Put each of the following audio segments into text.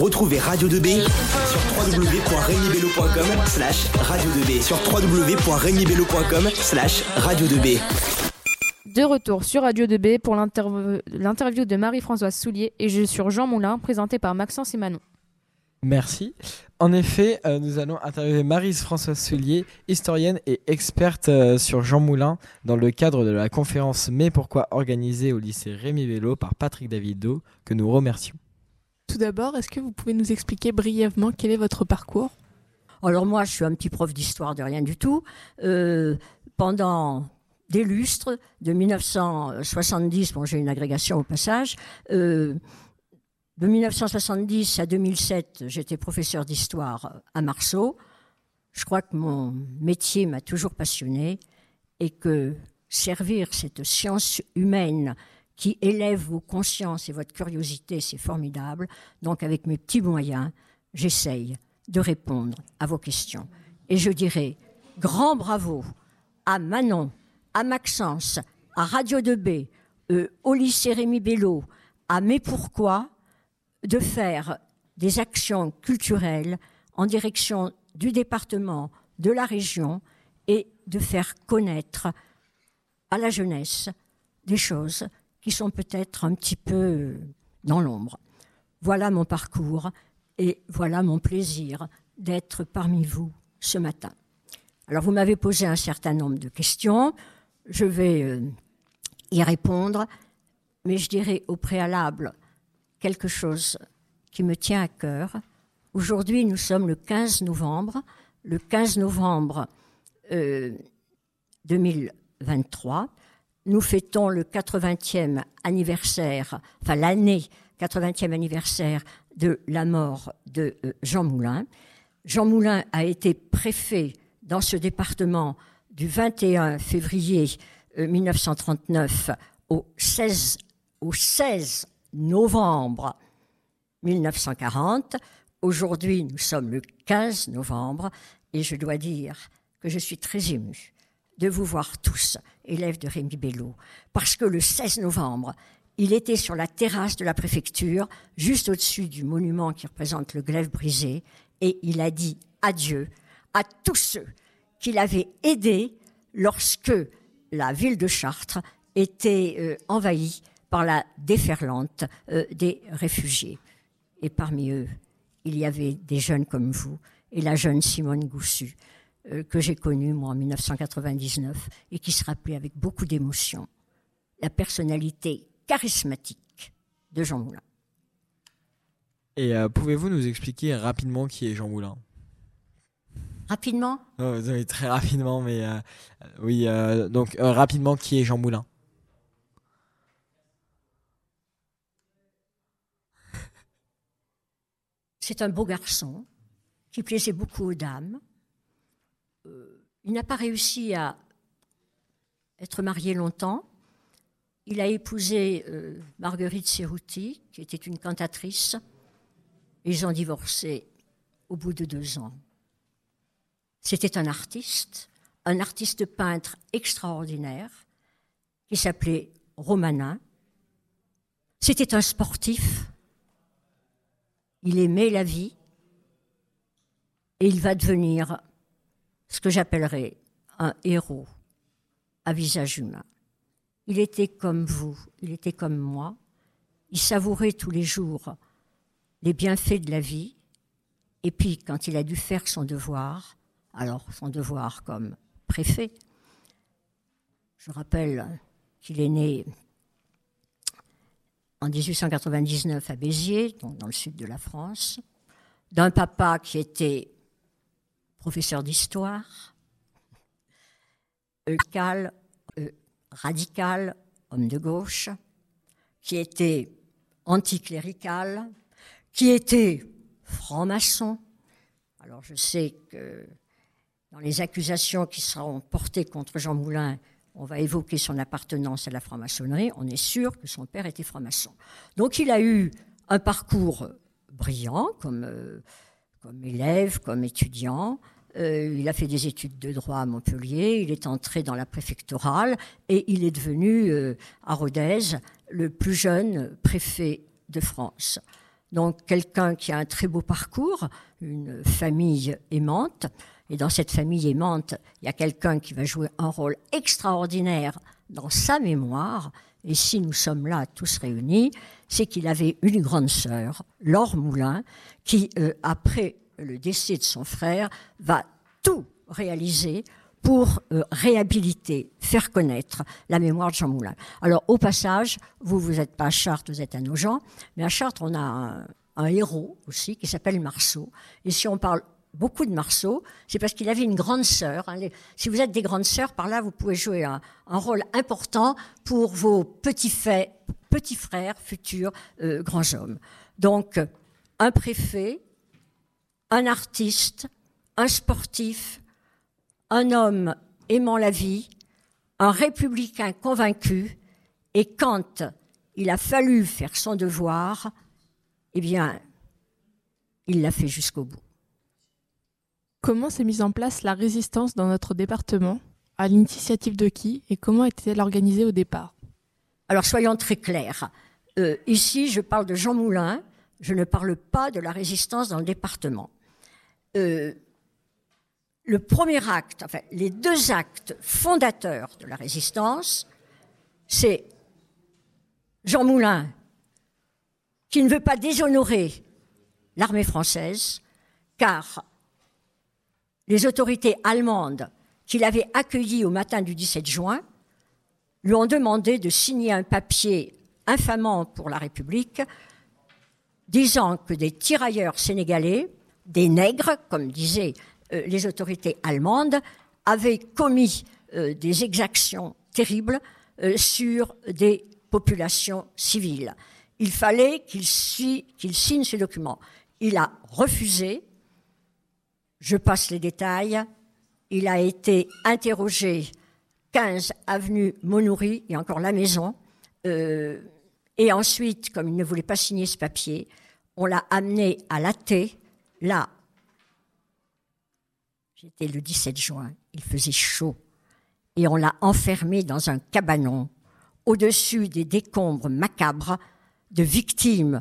Retrouvez Radio 2B sur www.regnibello.com slash radio 2B sur www.regnibello.com slash radio 2B. De retour sur Radio 2B pour l'interview de Marie-Françoise Soulier et je suis sur Jean Moulin, présenté par Maxence et Manon. Merci. En effet, euh, nous allons interviewer Marie-Françoise Soulier, historienne et experte euh, sur Jean Moulin, dans le cadre de la conférence Mais pourquoi organisée au lycée Rémi Vélo par Patrick Davido, que nous remercions. Tout d'abord, est-ce que vous pouvez nous expliquer brièvement quel est votre parcours? Alors moi, je suis un petit prof d'histoire de rien du tout. Euh, pendant des lustres, de 1970, bon j'ai une agrégation au passage, de 1970 à 2007, j'étais professeur d'histoire à Marceau. Je crois que mon métier m'a toujours passionné et que servir cette science humaine qui élève vos consciences et votre curiosité, c'est formidable. Donc avec mes petits moyens, j'essaye de répondre à vos questions. Et je dirais grand bravo à Manon, à Maxence, à Radio 2B, euh, au lycée Rémi Bello, à Mais Pourquoi, de faire des actions culturelles en direction du département, de la région, et de faire connaître à la jeunesse des choses qui sont peut-être un petit peu dans l'ombre. Voilà mon parcours et voilà mon plaisir d'être parmi vous ce matin. Alors vous m'avez posé un certain nombre de questions, je vais euh, y répondre, mais je dirais au préalable quelque chose qui me tient à cœur. Aujourd'hui, nous sommes le 15 novembre. Le 15 novembre 2023, euh, nous fêtons le 80e anniversaire, enfin l'année 80e anniversaire de la mort de euh, Jean Moulin. Jean Moulin a été préfet dans ce département du 21 février 1939 euh, au 16, au 16 novembre 1940. Aujourd'hui, nous sommes le 15 novembre et je dois dire que je suis très émue de vous voir tous, élèves de Rémi Bello, parce que le 16 novembre, il était sur la terrasse de la préfecture, juste au-dessus du monument qui représente le glaive brisé, et il a dit adieu à tous ceux qu'il avait aidés lorsque la ville de Chartres était euh, envahie par la déferlante euh, des réfugiés. Et parmi eux, il y avait des jeunes comme vous et la jeune Simone Goussu, euh, que j'ai connue, moi, en 1999, et qui se rappelait avec beaucoup d'émotion la personnalité charismatique de Jean Moulin. Et euh, pouvez-vous nous expliquer rapidement qui est Jean Moulin? Rapidement? Oh, Très rapidement, mais oui, donc rapidement, qui est Jean Moulin? C'est un beau garçon qui plaisait beaucoup aux dames. Euh, il n'a pas réussi à être marié longtemps. Il a épousé euh, Marguerite Cerruti, qui était une cantatrice. Ils ont divorcé au bout de deux ans. C'était un artiste, un artiste peintre extraordinaire, qui s'appelait Romanin. C'était un sportif, il aimait la vie et il va devenir ce que j'appellerais un héros à visage humain. Il était comme vous, il était comme moi, il savourait tous les jours les bienfaits de la vie, et puis quand il a dû faire son devoir, alors son devoir comme préfet, je rappelle qu'il est né en 1899 à Béziers, donc dans le sud de la France, d'un papa qui était professeur d'histoire, euh, radical, homme de gauche, qui était anticlérical, qui était franc-maçon. Alors je sais que dans les accusations qui seront portées contre Jean Moulin, on va évoquer son appartenance à la franc-maçonnerie, on est sûr que son père était franc-maçon. Donc il a eu un parcours brillant comme, euh, comme élève, comme étudiant. Euh, il a fait des études de droit à Montpellier, il est entré dans la préfectorale et il est devenu, euh, à Rodez, le plus jeune préfet de France. Donc quelqu'un qui a un très beau parcours, une famille aimante. Et dans cette famille aimante, il y a quelqu'un qui va jouer un rôle extraordinaire dans sa mémoire. Et si nous sommes là tous réunis, c'est qu'il avait une grande sœur, Laure Moulin, qui, euh, après le décès de son frère, va tout réaliser pour euh, réhabiliter, faire connaître la mémoire de Jean Moulin. Alors, au passage, vous, vous n'êtes pas à Chartres, vous êtes à Nogent, mais à Chartres, on a un, héros aussi qui s'appelle Marceau. Et si on parle beaucoup de Marceau, c'est parce qu'il avait une grande sœur. hein. Si vous êtes des grandes sœurs, par là, vous pouvez jouer un, rôle important pour vos petits frères, futurs euh, grands hommes. Donc, un préfet, un artiste, un sportif, un homme aimant la vie, un républicain convaincu, et quand il a fallu faire son devoir, eh bien, il l'a fait jusqu'au bout. Comment s'est mise en place la résistance dans notre département? À l'initiative de qui? Et comment était-elle organisée au départ? Alors soyons très clairs. Euh, ici, je parle de Jean Moulin, je ne parle pas de la résistance dans le département. Euh, le premier acte, enfin les deux actes fondateurs de la résistance, c'est Jean Moulin qui ne veut pas déshonorer l'armée française, car les autorités allemandes qui l'avaient accueilli au matin du 17 juin lui ont demandé de signer un papier infamant pour la République, disant que des tirailleurs sénégalais, des nègres, comme disaient euh, les autorités allemandes, avaient commis euh, des exactions terribles euh, sur des populations civiles. Il fallait qu'il si- qu'il signe ce document. Il a refusé. Je passe les détails. Il a été interrogé 15 avenue Monoury, et encore la maison. Et ensuite, comme il ne voulait pas signer ce papier, on l'a amené à l'AT. Là, j'étais le 17 juin, il faisait chaud. Et on l'a enfermé dans un cabanon, au-dessus des décombres macabres de victimes,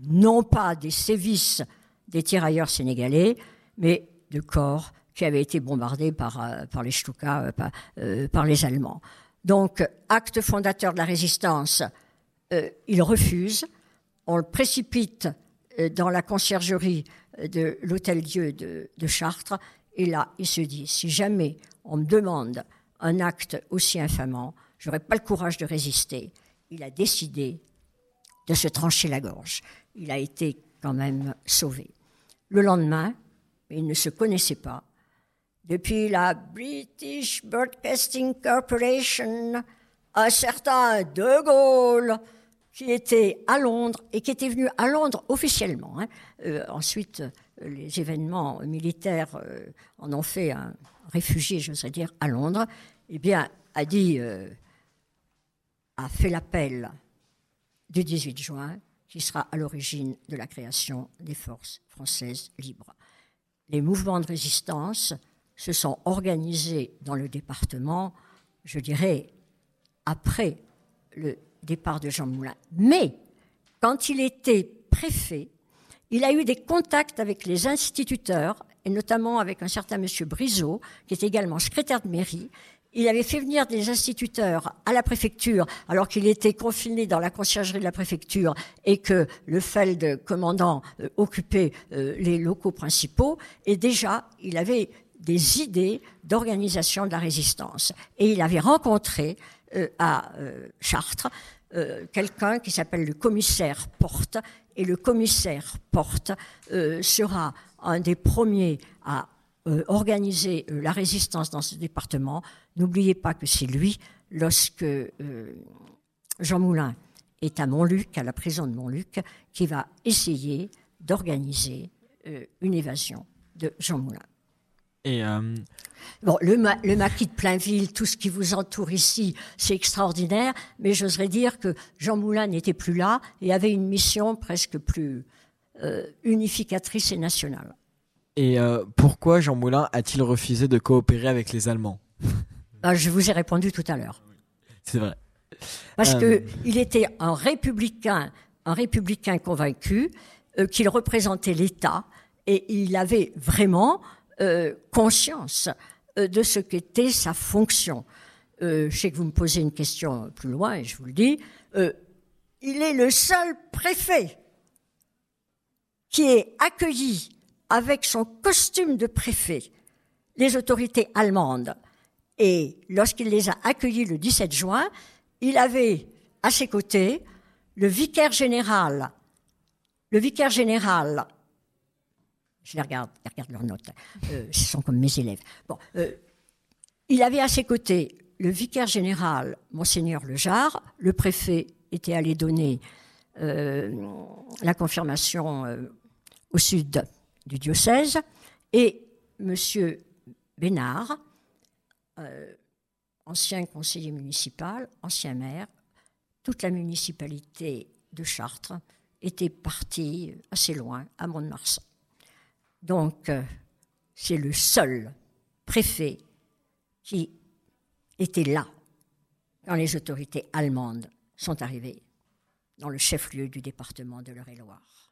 non pas des sévices des tirailleurs sénégalais, mais de corps qui avaient été bombardés par, euh, les Stuka, euh, par, euh, par les Allemands. Donc, acte fondateur de la résistance, il refuse. On le précipite dans la conciergerie de l'Hôtel-Dieu de, de Chartres. Et là, il se dit, si jamais on me demande un acte aussi infamant, j'aurais pas le courage de résister. Il a décidé de se trancher la gorge. Il a été quand même sauvé. Le lendemain, il ne se connaissait pas. Depuis la British Broadcasting Corporation, un certain De Gaulle, qui était à Londres et qui était venu à Londres officiellement. hein. Euh, ensuite, euh, les événements militaires euh, en ont fait un réfugié, j'oserais dire, à Londres. Eh bien, a dit, a fait l'appel du 18 juin, qui sera à l'origine de la création des forces françaises libres. Les mouvements de résistance se sont organisés dans le département, je dirais, après le départ de Jean Moulin. Mais quand il était préfet, il a eu des contacts avec les instituteurs, et notamment avec un certain monsieur Briseau, qui est également secrétaire de mairie. Il avait fait venir des instituteurs à la préfecture, alors qu'il était confiné dans la conciergerie de la préfecture et que le Feld commandant euh, occupait euh, les locaux principaux. Et déjà, il avait des idées d'organisation de la résistance. Et il avait rencontré euh, à euh, Chartres euh, quelqu'un qui s'appelle le commissaire Porte. Et le commissaire Porte sera un des premiers à organiser la résistance dans ce département. N'oubliez pas que c'est lui, lorsque Jean Moulin est à Montluc, à la prison de Montluc, qui va essayer d'organiser une évasion de Jean Moulin. Et euh, Bon, le, ma- le maquis de Plainville, tout ce qui vous entoure ici, c'est extraordinaire, mais j'oserais dire que Jean Moulin n'était plus là et avait une mission presque plus euh, unificatrice et nationale. et euh, pourquoi Jean Moulin a-t-il refusé de coopérer avec les Allemands? Ben, je vous ai répondu tout à l'heure. C'est vrai. Parce Euh. que il était un républicain, un républicain convaincu. qu'il représentait l'État et il avait vraiment euh, conscience euh, de ce qu'était sa fonction. Euh, je sais que vous me posez une question plus loin et je vous le dis. Il est le seul préfet qui ait accueilli avec son costume de préfet les autorités allemandes. Et lorsqu'il les a accueillis le 17 juin, il avait à ses côtés le vicaire général, le vicaire général, je les regarde, ils regardent leurs notes, euh, ce sont comme mes élèves. Euh, il avait à ses côtés le vicaire général, monseigneur Lejar, le préfet était allé donner euh, la confirmation au sud du diocèse, et Monsieur Bénard, ancien conseiller municipal, ancien maire, toute la municipalité de Chartres était partie assez loin, à Mont-de-Marsan. Donc, euh, c'est le seul préfet qui était là quand les autorités allemandes sont arrivées dans le chef-lieu du département de l'Eure-et-Loire.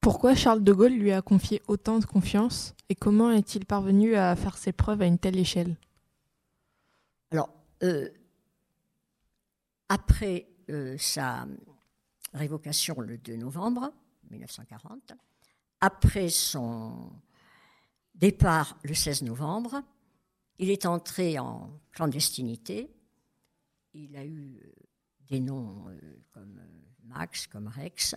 Pourquoi Charles de Gaulle lui a confié autant de confiance et comment est-il parvenu à faire ses preuves à une telle échelle? Alors, euh, après euh, sa révocation le 2 novembre 1940, après son départ le 16 novembre, il est entré en clandestinité. Il a eu euh, des noms euh, comme euh, Max, comme Rex.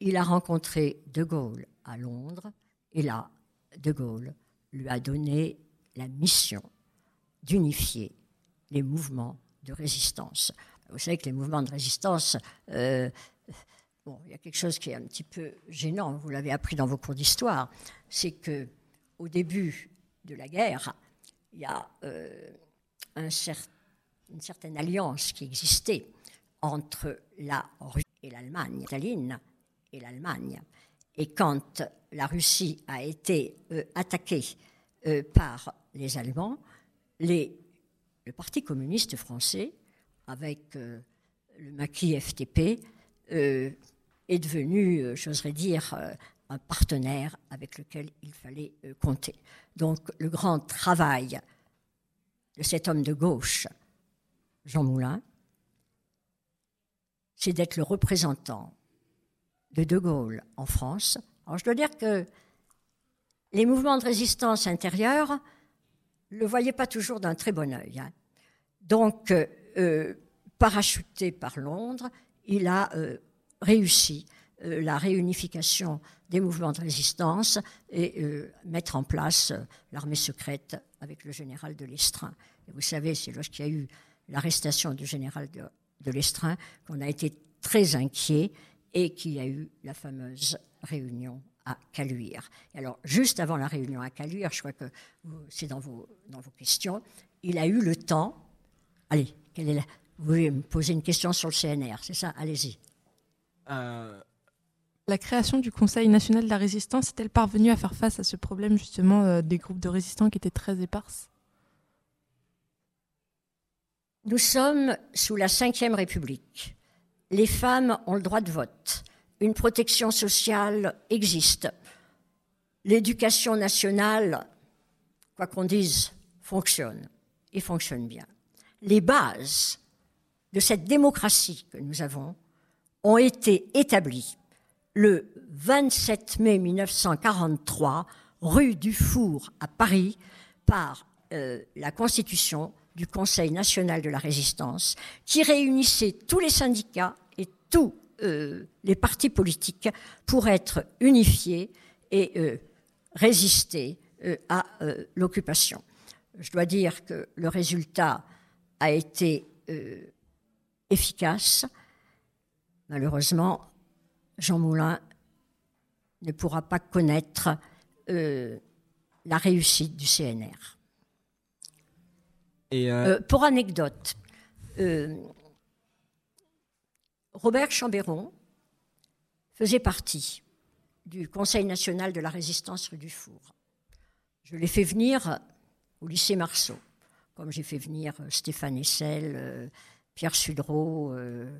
Il a rencontré De Gaulle à Londres et là, De Gaulle lui a donné la mission d'unifier les mouvements de résistance. Vous savez que les mouvements de résistance, bon, il y a quelque chose qui est un petit peu gênant, vous l'avez appris dans vos cours d'histoire, c'est que au début de la guerre, il y a euh, une certaine alliance qui existait entre la Russie et l'Allemagne, Staline et l'Allemagne. Et quand la Russie a été euh, attaquée euh, par les Allemands, le Parti communiste français, avec le maquis FTP, euh, est devenu, euh, j'oserais dire, euh, un partenaire avec lequel il fallait compter. Donc le grand travail de cet homme de gauche, Jean Moulin, c'est d'être le représentant de De Gaulle en France. Alors je dois dire que les mouvements de résistance intérieure ne le voyaient pas toujours d'un très bon œil. hein. Donc, parachuté par Londres, il a euh, réussi euh, la réunification des mouvements de résistance et euh, mettre en place l'armée secrète avec le général de Lestrin. Et vous savez, c'est lorsqu'il y a eu l'arrestation du général de, de Lestrin qu'on a été très inquiet et qu'il y a eu la fameuse réunion à Caluire. Et alors, juste avant la réunion à Caluire, je crois que c'est dans vos, dans vos questions, il a eu le temps. Allez, quelle est la- vous voulez me poser une question sur le CNR, c'est ça? Allez-y. Euh, La création du Conseil national de la résistance est-elle parvenue à faire face à ce problème justement euh, des groupes de résistants qui étaient très éparses? Nous sommes sous la Ve République. Les femmes ont le droit de vote. Une protection sociale existe. L'éducation nationale, quoi qu'on dise, fonctionne et fonctionne bien. Les bases de cette démocratie que nous avons ont été établies le 27 mai 1943, rue du Four à Paris, par euh, la constitution du Conseil national de la résistance, qui réunissait tous les syndicats et tous euh, les partis politiques pour être unifiés et euh, résister à l'occupation. Je dois dire que le résultat a été efficace. Malheureusement, Jean Moulin ne pourra pas connaître euh, la réussite du CNR. et euh, Euh, pour anecdote, Robert Chambéron faisait partie du Conseil national de la résistance rue du Four. Je l'ai fait venir au lycée Marceau, comme j'ai fait venir Stéphane Essel, Pierre Sudreau, euh,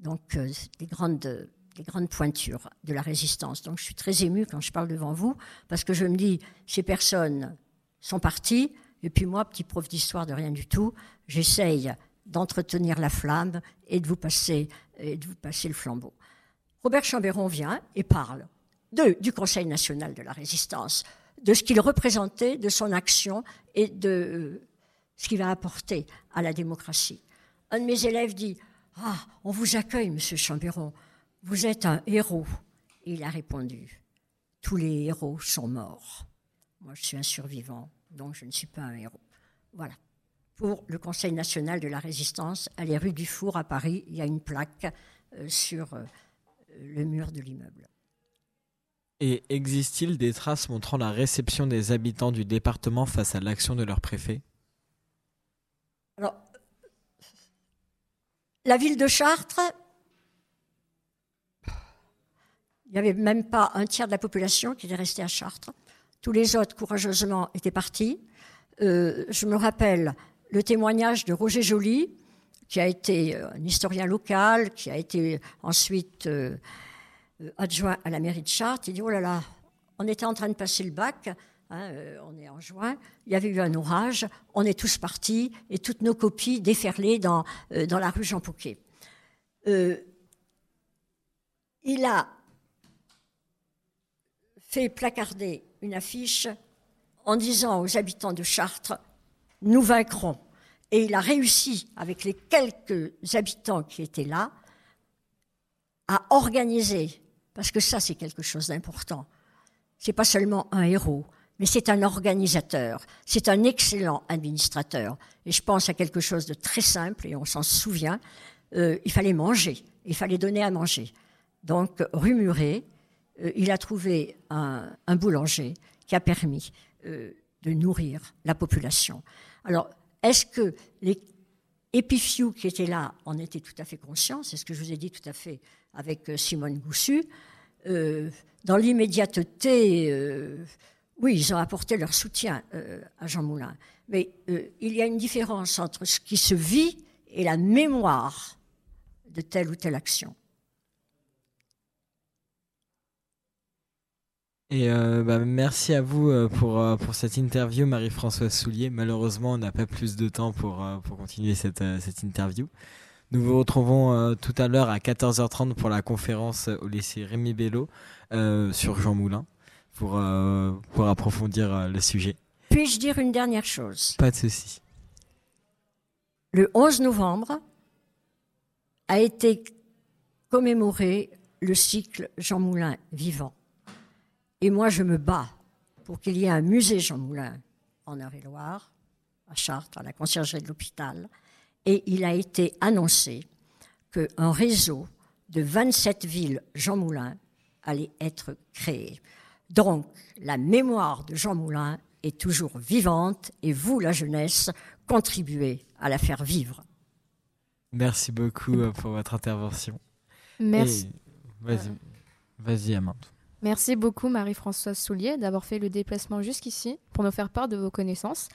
donc euh, des, grandes, des les grandes pointures de la résistance. Donc je suis très émue quand je parle devant vous, parce que je me dis, ces personnes sont parties, et puis moi, petit prof d'histoire de rien du tout, j'essaye d'entretenir la flamme et de vous passer, et de vous passer le flambeau. Robert Chambéron vient et parle du Conseil national de la résistance, de ce qu'il représentait, de son action et de euh, ce qu'il va apporter à la démocratie. Un de mes élèves dit Ah, on vous accueille, monsieur Chambéron, vous êtes un héros. Et il a répondu Tous les héros sont morts. Moi, je suis un survivant, donc je ne suis pas un héros. Voilà. Pour le Conseil national de la résistance, à les rues du Four à Paris, il y a une plaque euh, sur euh, le mur de l'immeuble. Et existe-t-il des traces montrant la réception des habitants du département face à l'action de leur préfet? Alors, la ville de Chartres, il n'y avait même pas un tiers de la population qui était restée à Chartres. Tous les autres, courageusement, étaient partis. Euh, je me rappelle le témoignage de Roger Joly, qui a été euh, un historien local, qui a été ensuite euh, adjoint à la mairie de Chartres. Il dit Oh là là, on était en train de passer le bac, hein, euh, on est en juin, il y avait eu un orage, on est tous partis et toutes nos copies déferlées dans, euh, dans la rue Jean Pouquet. Euh, il a fait placarder une affiche en disant aux habitants de Chartres Nous vaincrons. Et il a réussi, avec les quelques habitants qui étaient là, à organiser, parce que ça c'est quelque chose d'important. C'est pas seulement un héros, mais c'est un organisateur, c'est un excellent administrateur. Et je pense à quelque chose de très simple, et on s'en souvient, euh, il fallait manger, il fallait donner à manger. Donc, rue Muret, euh, il a trouvé un, boulanger qui a permis euh, de nourrir la population. Alors, est-ce que les Épifiou qui étaient là en étaient tout à fait conscients? C'est ce que je vous ai dit tout à fait avec Simone Goussu. Euh, dans l'immédiateté, euh, oui, ils ont apporté leur soutien euh, à Jean Moulin. Mais il y a une différence entre ce qui se vit et la mémoire de telle ou telle action. Et euh, bah, merci à vous euh, pour, euh, cette interview, Marie-Françoise Soulier. Malheureusement, on n'a pas plus de temps pour, continuer cette, cette interview. Nous vous retrouvons tout à l'heure à 14h30 pour la conférence au lycée Rémi Bello sur Jean Moulin pour, pour approfondir le sujet. Puis-je dire une dernière chose? Pas de souci. Le 11 novembre a été commémoré le cycle Jean Moulin vivant. Et moi, je me bats pour qu'il y ait un musée Jean Moulin en Eure-et-Loire, à Chartres, à la conciergerie de l'hôpital. Et il a été annoncé qu'un réseau de 27 villes Jean Moulin allait être créé. Donc, la mémoire de Jean Moulin est toujours vivante et vous, la jeunesse, contribuez à la faire vivre. Merci beaucoup pour votre intervention. Merci. Vas-y, vas-y. Merci beaucoup Marie-Françoise Soulier d'avoir fait le déplacement jusqu'ici pour nous faire part de vos connaissances.